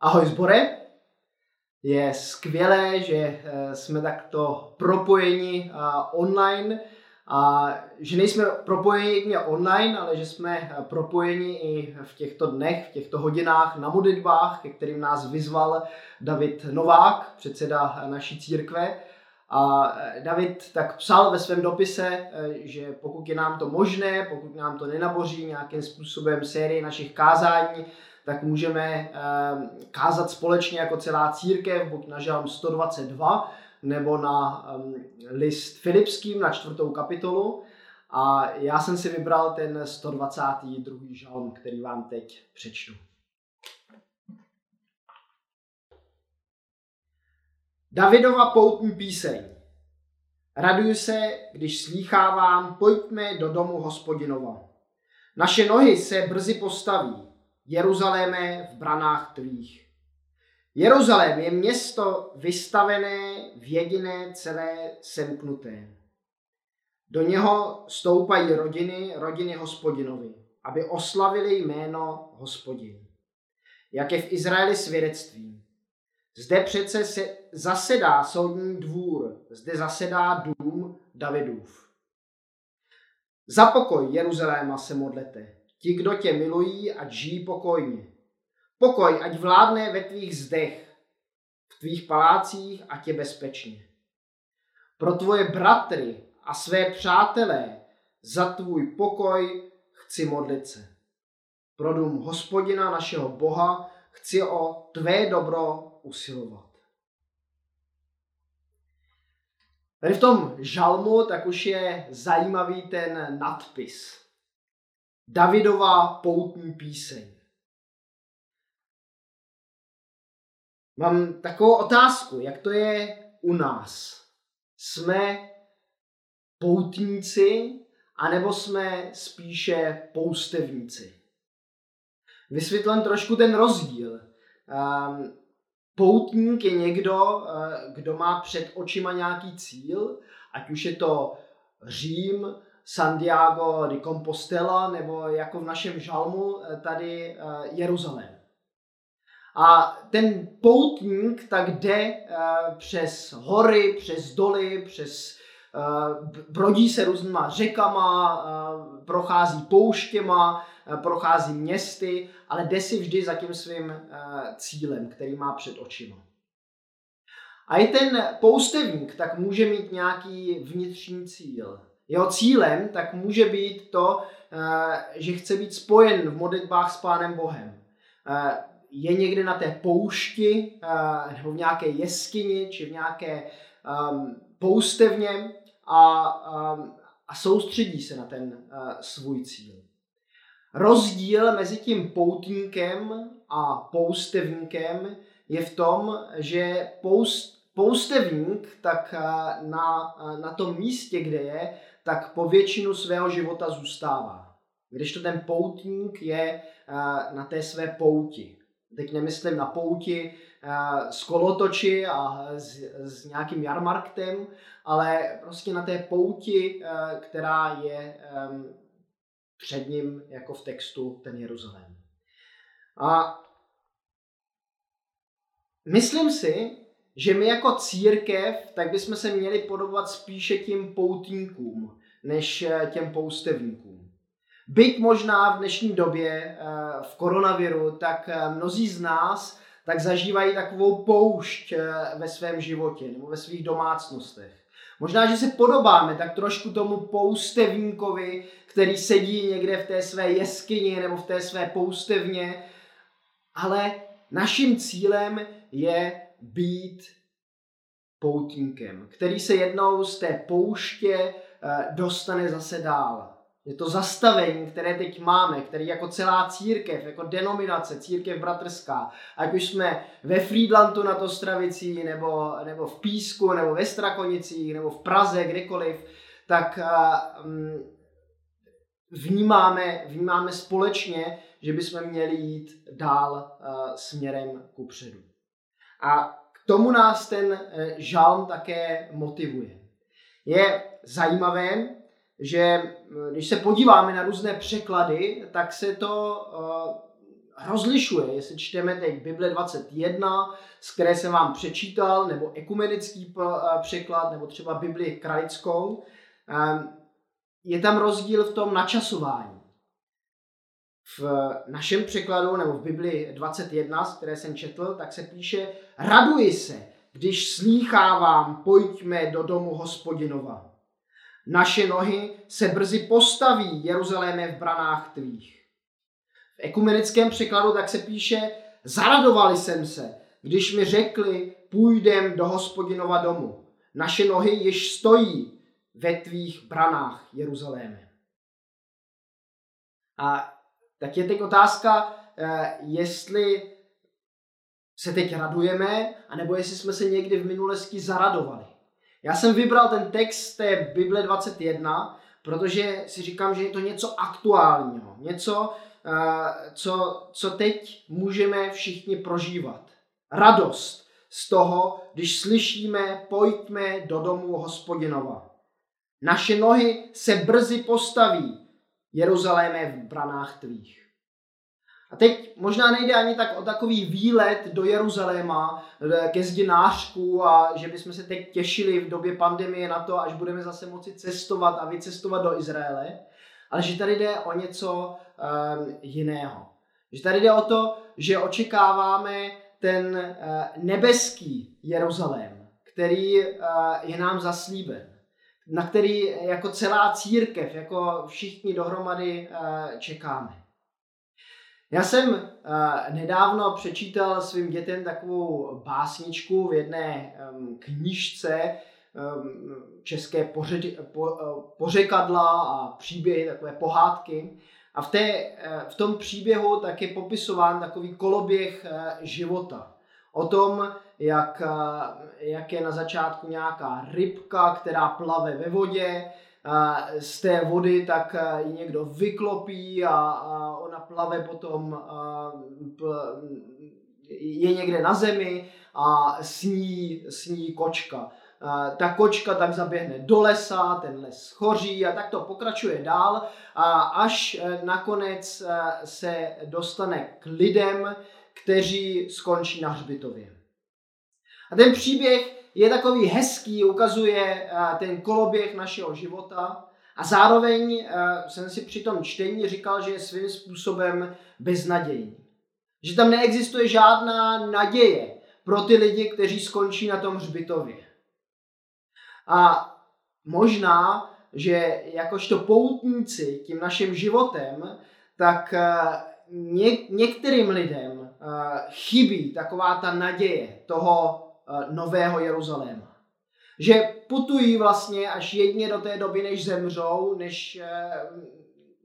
Ahoj zbore, je skvělé, že eh, jsme takto propojeni eh, online a že nejsme propojeni jedině online, ale že jsme eh, propojeni i v těchto dnech, v těchto hodinách na modlitbách, ke kterým nás vyzval David Novák, předseda naší církve. A David tak psal ve svém dopise, že pokud je nám to možné, pokud nám to nenaboří nějakým způsobem sérii našich kázání, tak můžeme ehm, kázat společně jako celá církev, buď na žalm 122, nebo na ehm, list Filipským na čtvrtou kapitolu. A já jsem si vybral ten 122. žalm, který vám teď přečtu. Davidova poutní píseň. Raduji se, když slýchávám, pojďme do domu hospodinova. Naše nohy se brzy postaví, Jeruzaléme v branách tvých. Jeruzalém je město vystavené v jediné celé semknuté. Do něho stoupají rodiny, rodiny hospodinovi, aby oslavili jméno hospodin. Jak je v Izraeli svědectví. Zde přece se zasedá soudní dvůr, zde zasedá dům Davidův. Za pokoj Jeruzaléma se modlete, ti, kdo tě milují, ať žijí pokojně. Pokoj, ať vládne ve tvých zdech, v tvých palácích, ať je bezpečně. Pro tvoje bratry a své přátelé za tvůj pokoj chci modlit se. Pro dům hospodina našeho Boha chci o tvé dobro usilovat. Tady v tom žalmu tak už je zajímavý ten nadpis. Davidová poutní píseň. Mám takovou otázku, jak to je u nás? Jsme poutníci, anebo jsme spíše poustevníci? Vysvětlím trošku ten rozdíl. Um, poutník je někdo, eh, kdo má před očima nějaký cíl, ať už je to Řím, Santiago de Compostela nebo jako v našem žalmu eh, tady eh, Jeruzalém. A ten poutník tak jde eh, přes hory, přes doly, přes brodí se různýma řekama, prochází pouštěma, prochází městy, ale jde si vždy za tím svým cílem, který má před očima. A i ten poustevník tak může mít nějaký vnitřní cíl. Jeho cílem tak může být to, eh, že chce být spojen v modlitbách s Pánem Bohem. Eh, je někde na té poušti, eh, nebo v nějaké jeskyni, či v nějaké ehm, poustevně a, ehm, a soustředí se na ten svůj cíl. Rozdíl mezi tím poutníkem a poustevníkem je v tom, že poust, poustevník tak na, na tom místě, kde je, tak po většinu svého života zůstává. Když to ten poutník je eh, na té své pouti. Teď nemyslím na pouti eh, s kolotoči a s, s nějakým jarmarktem, ale prostě na té pouti, eh, která je ehm, před ním, jako v textu, ten Jeruzalém. A myslím si, že my jako církev, tak bychom se měli podobat spíše tím poutníkům, než eh, těm poustevníkům. Byť možná v dnešní době eh, v koronaviru, tak eh, mnozí z nás tak zažívají takovou poušť ve svém životě nebo ve svých domácnostech. Možná, že se podobáme tak trošku tomu poustevníkovi, který sedí někde v té své jeskyni nebo v té své poustevně, ale naším cílem je být poutníkem, který se jednou z té pouště dostane zase dál. Je to zastavení, které teď máme, které jako celá církev, jako denominace, církev bratrská, ať už jsme ve Friedlandu na Ostravicí, nebo, nebo v Písku, nebo ve Strakonicích, nebo v Praze, kdekoliv, tak um, vnímáme, vnímáme společně, že bychom měli jít dál uh, směrem ku předu. A k tomu nás ten žalm také motivuje. Je zajímavé, že když se podíváme na různé překlady, tak se to rozlišuje, jestli čteme teď Bible 21, z které jsem vám přečítal, nebo ekumenický překlad, nebo třeba Bibli kralickou. Je tam rozdíl v tom načasování. V našem překladu, nebo v Bibli 21, z které jsem četl, tak se píše Raduji se, když slýchávám, pojďme do domu hospodinova. Naše nohy se brzy postaví, Jeruzaléme v branách tvých. V ekumenickém překladu tak se píše, zaradovali jsem se, když mi řekli, půjdem do hospodinova domu. Naše nohy již stojí ve tvých branách, Jeruzaléme. A tak je teď otázka, eh, jestli se teď radujeme, anebo jestli jsme se někdy v minulosti zaradovali. Já jsem vybral ten text té Bible 21, protože si říkám, že je to něco aktuálního, něco, eh, co, co teď můžeme všichni prožívat. Radost z toho, když slyšíme, pojďme do domu hospodinova. Naše nohy se brzy postaví, Jeruzaléme v branách tvých. A teď možná nejde ani tak o takový výlet do Jeruzaléma eh, ke zdi nářku a že bychom se teď těšili v době pandemie na to, až budeme zase moci cestovat a vycestovat do Izraele, ale že tady jde o něco um, jiného. Že tady jde o to, že očekáváme ten uh, nebeský Jeruzalém, který uh, je nám zaslíben, na který jako celá církev, jako všichni dohromady uh, čekáme. Já jsem uh, nedávno přečítal svým dětem takovou básničku v jedné um, knižce um, české poři, po, uh, pořekadla a příběhy, takové pohádky. A v, té, uh, v tom příběhu tak je popisován takový koloběh uh, života. O tom, jak, jak je na začátku nějaká rybka, která plave ve vodě, z té vody, tak ji někdo vyklopí a, ona plave potom, je někde na zemi a sní, sní kočka. Ta kočka tak zaběhne do lesa, ten les schoří a tak to pokračuje dál, a až nakonec se dostane k lidem, kteří skončí na hřbitově. A ten příběh je takový hezký, ukazuje eh, ten koloběh našeho života a zároveň eh, jsem si při tom čtení říkal, že je svým způsobem beznadějný. Že tam neexistuje žádná naděje pro ty lidi, kteří skončí na tom hřbitově. A možná, že jakožto poutníci tím naším životem, tak eh, ně, některým lidem chybí taková ta naděje toho nového Jeruzaléma. Že putují vlastně až jedně do té doby, než zemřou, než, eh,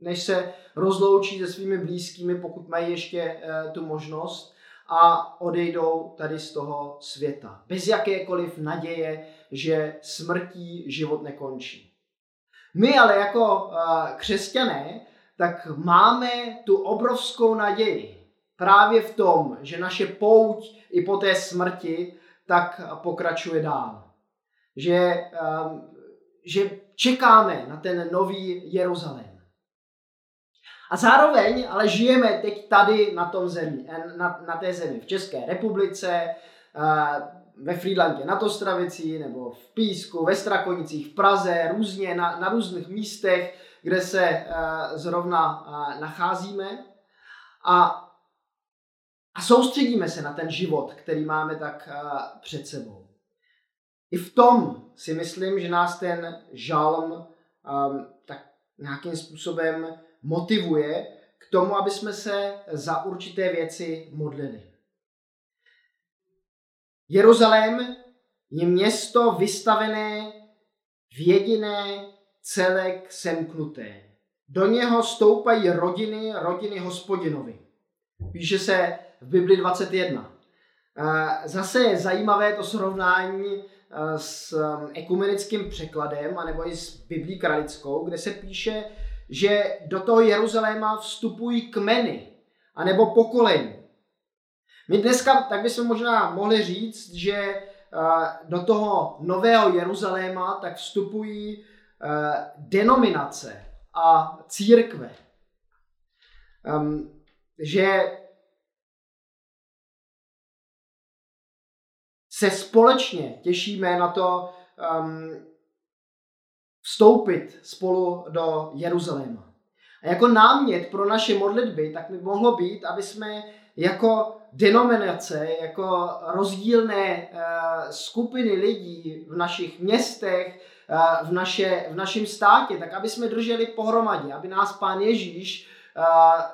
než se rozloučí se svými blízkými, pokud mají ještě eh, tu možnost a odejdou tady z toho světa. Bez jakékoliv naděje, že smrtí život nekončí. My ale jako křesťané, tak máme tu obrovskou naději právě v tom, že naše pouť i po té smrti tak pokračuje dál. Že, um, že čekáme na ten nový Jeruzalém. A zároveň ale žijeme teď tady na, tom zemi, eh, na, na té zemi, v České republice, uh, ve Friedlandě nad Ostravicí, nebo v Písku, ve Strakonicích, v Praze, různě na, na různých místech, kde se uh, zrovna nacházíme. A a soustředíme se na ten život, který máme tak uh, před sebou. I v tom si myslím, že nás ten žalm um, tak nějakým způsobem motivuje k tomu, aby jsme se za určité věci modlili. Jeruzalém je město vystavené v jediné celek semknuté. Do něho stoupají rodiny, rodiny hospodinovi. Píše se v Bibli 21. Zase je zajímavé to srovnání s um, ekumenickým překladem, anebo i s Biblí kralickou, kde se píše, že do toho Jeruzaléma vstupují kmeny, anebo pokolení. My dneska, tak bychom možná mohli říct, že do toho nového Jeruzaléma tak vstupují denominace a církve. Um, že se společně těšíme na to um, vstoupit spolu do Jeruzaléma. A jako námět pro naše modlitby, tak by mohlo být, aby jsme jako denominace, jako rozdílné uh, skupiny lidí v našich městech, uh, v, naše, v našem státě, tak aby jsme drželi pohromadě, aby nás Pán Ježíš uh,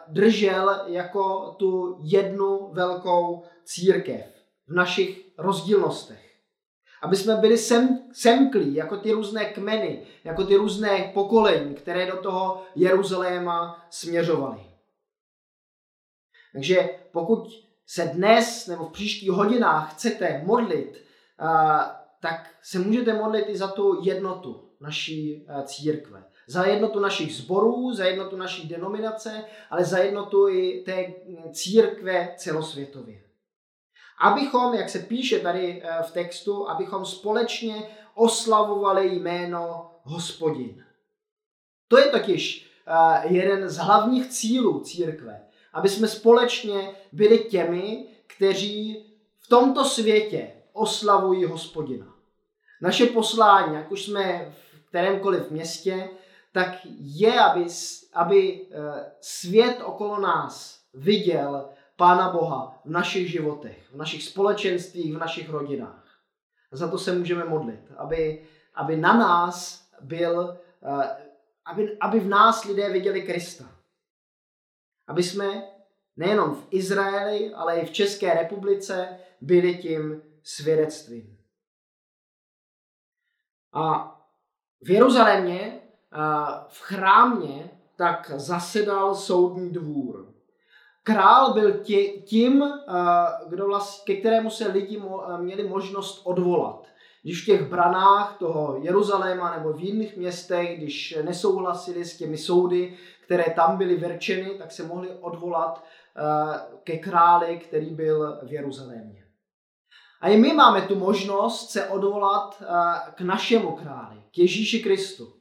držel jako tu jednu velkou církev v našich rozdílnostech. Aby jsme byli sem, semklí, jako ty různé kmeny, jako ty různé pokolení, které do toho Jeruzaléma směřovaly. Takže pokud se dnes nebo v příštích hodinách chcete modlit, tak se můžete modlit i za tu jednotu naší církve. Za jednotu našich zborů, za jednotu naší denominace, ale za jednotu i té církve celosvětově. Abychom, jak se píše tady v textu, abychom společně oslavovali jméno Hospodin. To je totiž jeden z hlavních cílů církve aby jsme společně byli těmi, kteří v tomto světě oslavují hospodina. Naše poslání, jak už jsme v kterémkoliv městě, tak je, aby, aby eh, svět okolo nás viděl Pána Boha v našich životech, v našich společenstvích, v našich rodinách. Za to se můžeme modlit, aby, aby na nás byl, eh, aby, aby v nás lidé viděli Krista. Aby jsme nejenom v Izraeli, ale i v České republice byli tím svědectvím. A v Jeruzalémě, v chrámě, tak zasedal soudní dvůr. Král byl tím, kdo vlastně, ke kterému se lidi měli možnost odvolat. Když v těch branách toho Jeruzaléma nebo v jiných městech, když nesouhlasili s těmi soudy, které tam byly verčeny, tak se mohli odvolat eh, ke králi, který byl v Jeruzalémě. A i my máme tu možnost se odvolat eh, k našemu králi, k Ježíši Kristu,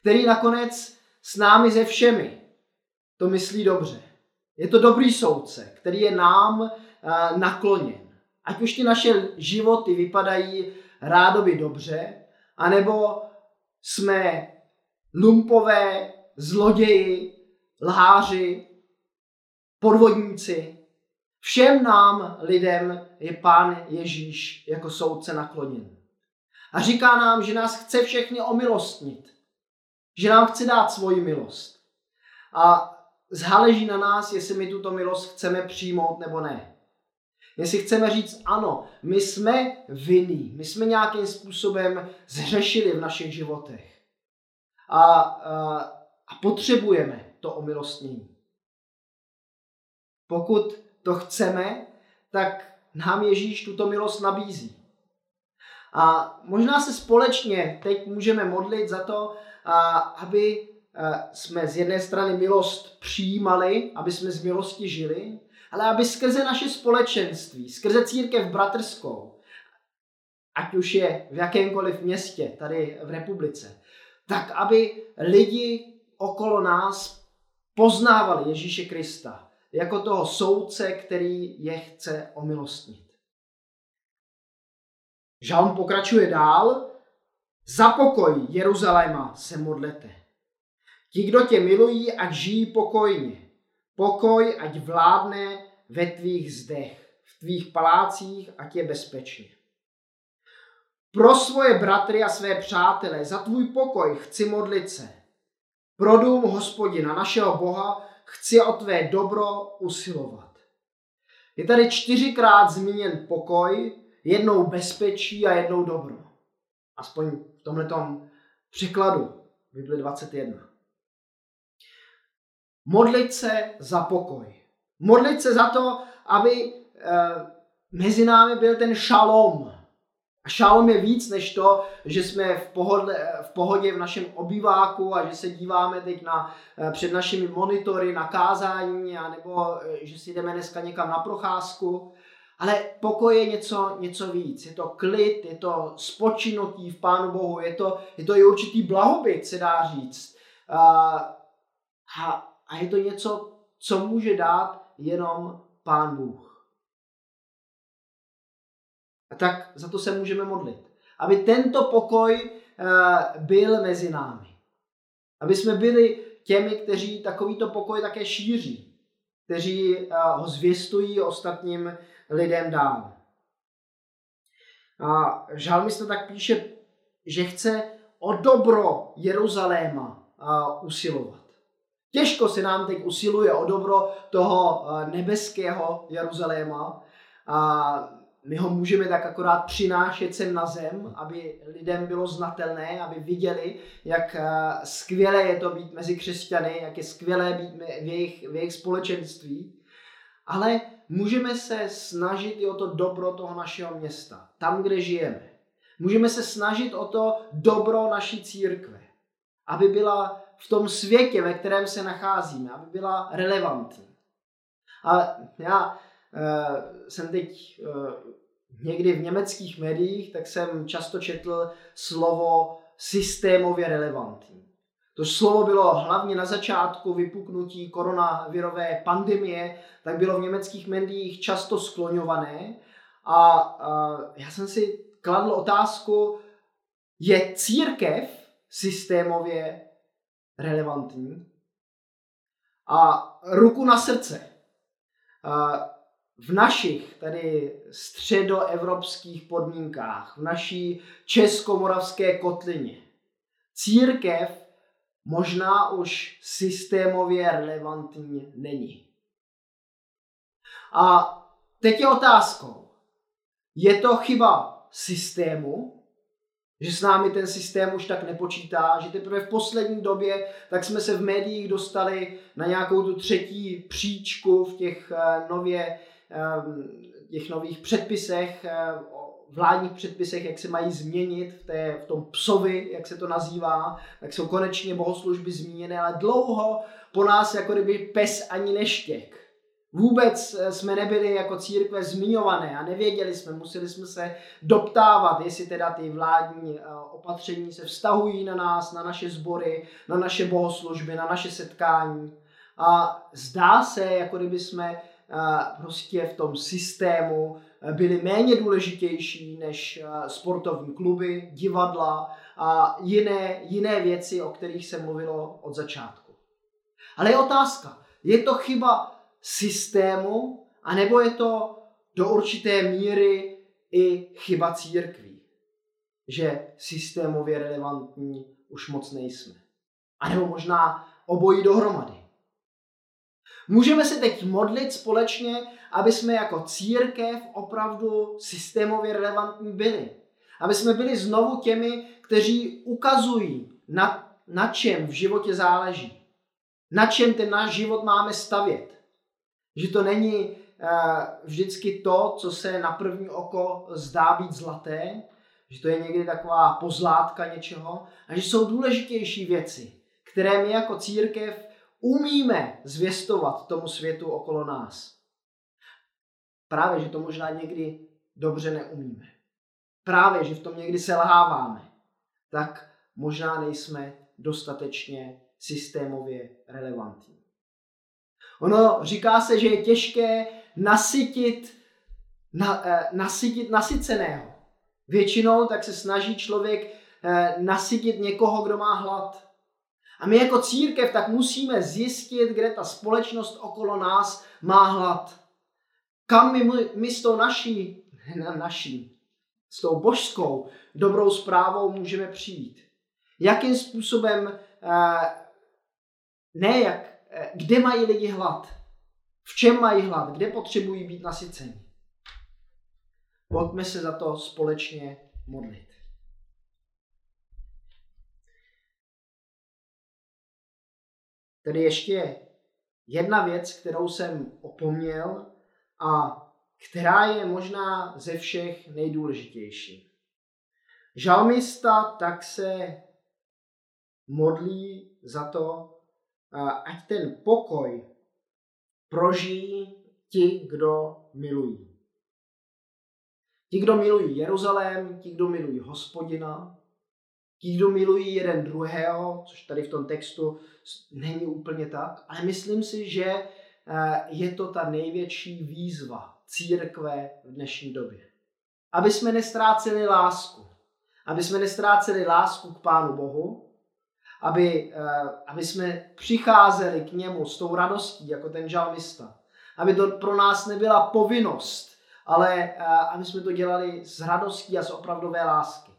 který nakonec s námi ze všemi to myslí dobře. Je to dobrý soudce, který je nám eh, nakloněn. Ať už ty naše životy vypadají rádoby dobře, anebo jsme lumpové, zloději, lháři, podvodníci. Všem nám lidem je Pán Ježíš jako soudce nakloněn. A říká nám, že nás chce všechny omilostnit. Že nám chce dát svoji milost. A záleží na nás, jestli my tuto milost chceme přijmout nebo ne. Jestli chceme říct ano, my jsme vinní, my jsme nějakým způsobem zřešili v našich životech. A, a a potřebujeme to omilostnění. Pokud to chceme, tak nám Ježíš tuto milost nabízí. A možná se společně teď můžeme modlit za to, aby jsme z jedné strany milost přijímali, aby jsme z milosti žili, ale aby skrze naše společenství, skrze církev bratrskou, ať už je v jakémkoliv městě tady v republice, tak aby lidi okolo nás poznávali Ježíše Krista jako toho soudce, který je chce omilostnit. Žalm pokračuje dál. Za pokoj Jeruzaléma se modlete. Ti, kdo tě milují, ať žijí pokojně. Pokoj, ať vládne ve tvých zdech, v tvých palácích, ať je bezpečně. Pro svoje bratry a své přátele, za tvůj pokoj chci modlit se. Pro dům hospodina, našeho Boha, chci o tvé dobro usilovat. Je tady čtyřikrát zmíněn pokoj, jednou bezpečí a jednou dobro. Aspoň v tomto překladu Bible 21. Modlit se za pokoj. Modlit se za to, aby eh, mezi námi byl ten šalom, a šálom je víc než to, že jsme v, pohodle, v pohodě v našem obýváku a že se díváme teď na, eh, před našimi monitory na kázání, nebo eh, že si jdeme dneska někam na procházku. Ale pokoj je něco, něco víc. Je to klid, je to spočinutí v Pánu Bohu, je to, je to i určitý blahobyt, se dá říct. A, a, a je to něco, co může dát jenom Pán Bůh. A tak za to se můžeme modlit. Aby tento pokoj byl mezi námi. Aby jsme byli těmi, kteří takovýto pokoj také šíří. Kteří ho zvěstují ostatním lidem dál. A žalmista tak píše, že chce o dobro Jeruzaléma usilovat. Těžko se nám teď usiluje o dobro toho nebeského Jeruzaléma. A my ho můžeme tak akorát přinášet sem na zem, aby lidem bylo znatelné, aby viděli, jak skvělé je to být mezi křesťany, jak je skvělé být v jejich, v jejich společenství. Ale můžeme se snažit i o to dobro toho našeho města, tam, kde žijeme. Můžeme se snažit o to dobro naší církve, aby byla v tom světě, ve kterém se nacházíme, aby byla relevantní. A já e, jsem teď e, někdy v německých médiích, tak jsem často četl slovo systémově relevantní. To slovo bylo hlavně na začátku vypuknutí koronavirové pandemie, tak bylo v německých médiích často skloňované. A, a já jsem si kladl otázku, je církev systémově relevantní? A ruku na srdce. A v našich tady středoevropských podmínkách, v naší českomoravské kotlině, církev možná už systémově relevantní není. A teď je otázkou, je to chyba systému, že s námi ten systém už tak nepočítá, že teprve v poslední době tak jsme se v médiích dostali na nějakou tu třetí příčku v těch eh, nově ehm, těch nových předpisech eh, vládních předpisech, jak se mají změnit v, té, v tom psovi, jak se to nazývá, tak jsou konečně bohoslužby zmíněné, ale dlouho po nás jako kdyby pes ani neštěk. Vůbec eh, jsme nebyli jako církve zmiňované a nevěděli jsme, museli jsme se doptávat, jestli teda ty vládní eh, opatření se vztahují na nás, na naše sbory, na naše bohoslužby, na naše setkání. A zdá se, jako kdyby jsme eh, prostě v tom systému byly méně důležitější než sportovní kluby, divadla a jiné, jiné věci, o kterých se mluvilo od začátku. Ale je otázka, je to chyba systému, anebo je to do určité míry i chyba církví, že systémově relevantní už moc nejsme. A nebo možná obojí dohromady. Můžeme se teď modlit společně, aby jsme jako církev opravdu systémově relevantní byli. Aby jsme byli znovu těmi, kteří ukazují, na, na čem v životě záleží. Na čem ten náš život máme stavět. Že to není uh, vždycky to, co se na první oko zdá být zlaté, že to je někdy taková pozlátka něčeho, a že jsou důležitější věci, které my jako církev umíme zvěstovat tomu světu okolo nás. Právě, že to možná někdy dobře neumíme. Právě, že v tom někdy selháváme. Tak možná nejsme dostatečně systémově relevantní. Ono říká se, že je těžké nasytit, na, eh, nasytit nasyceného. Většinou tak se snaží člověk eh, nasytit někoho, kdo má hlad. A my jako církev tak musíme zjistit, kde ta společnost okolo nás má hlad. Kam my, my s tou naší, na naší, s tou božskou dobrou zprávou můžeme přijít. Jakým způsobem, eh, ne jak, kde mají lidi hlad, v čem mají hlad, kde potřebují být nasyceni. Pojďme se za to společně modlit. Tedy ještě jedna věc, kterou jsem opomněl a která je možná ze všech nejdůležitější. Žalmista tak se modlí za to, ať ten pokoj prožijí ti, kdo milují. Ti, kdo milují Jeruzalém, ti, kdo milují hospodina, Ti, kdo milují jeden druhého, což tady v tom textu není úplně tak, ale myslím si, že eh, je to ta největší výzva církve v dnešní době. aby jsme nestráceli lásku. Aby jsme nestráceli lásku k Pánu Bohu, aby, uh, aby jsme přicházeli k němu s tou radostí, jako ten žalmista. Aby to pro nás nebyla povinnost, ale uh, aby jsme to dělali s radostí a z opravdové lásky.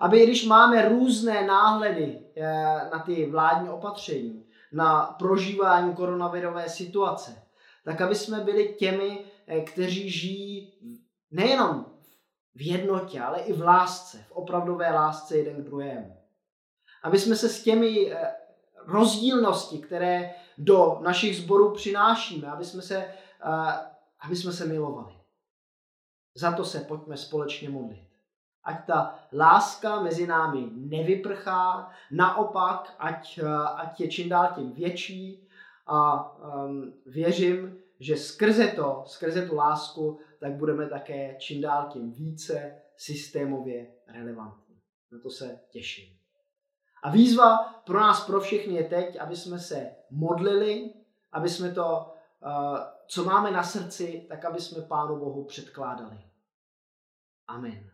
Aby když máme různé náhledy uh, na ty vládní opatření, na prožívání koronavirové situace, tak aby jsme byli těmi, kteří žijí nejenom v jednotě, ale i v lásce, v opravdové lásce jeden k druhému. Aby jsme se s těmi eh, rozdílnosti, které do našich zborů přinášíme, aby jsme se, eh, aby jsme se milovali. Za to se pojďme společně modlit. Ať ta láska mezi námi nevyprchá, naopak, ať, eh, ať je čím dál tím větší a um, věřím, že skrze to, skrze tu lásku, tak budeme také čím dál tím více systémově relevantní. Na to se těším. A výzva pro nás, pro všechny je teď, aby jsme se modlili, aby jsme to, eh, co máme na srdci, tak aby jsme Pánu Bohu předkládali. Amen.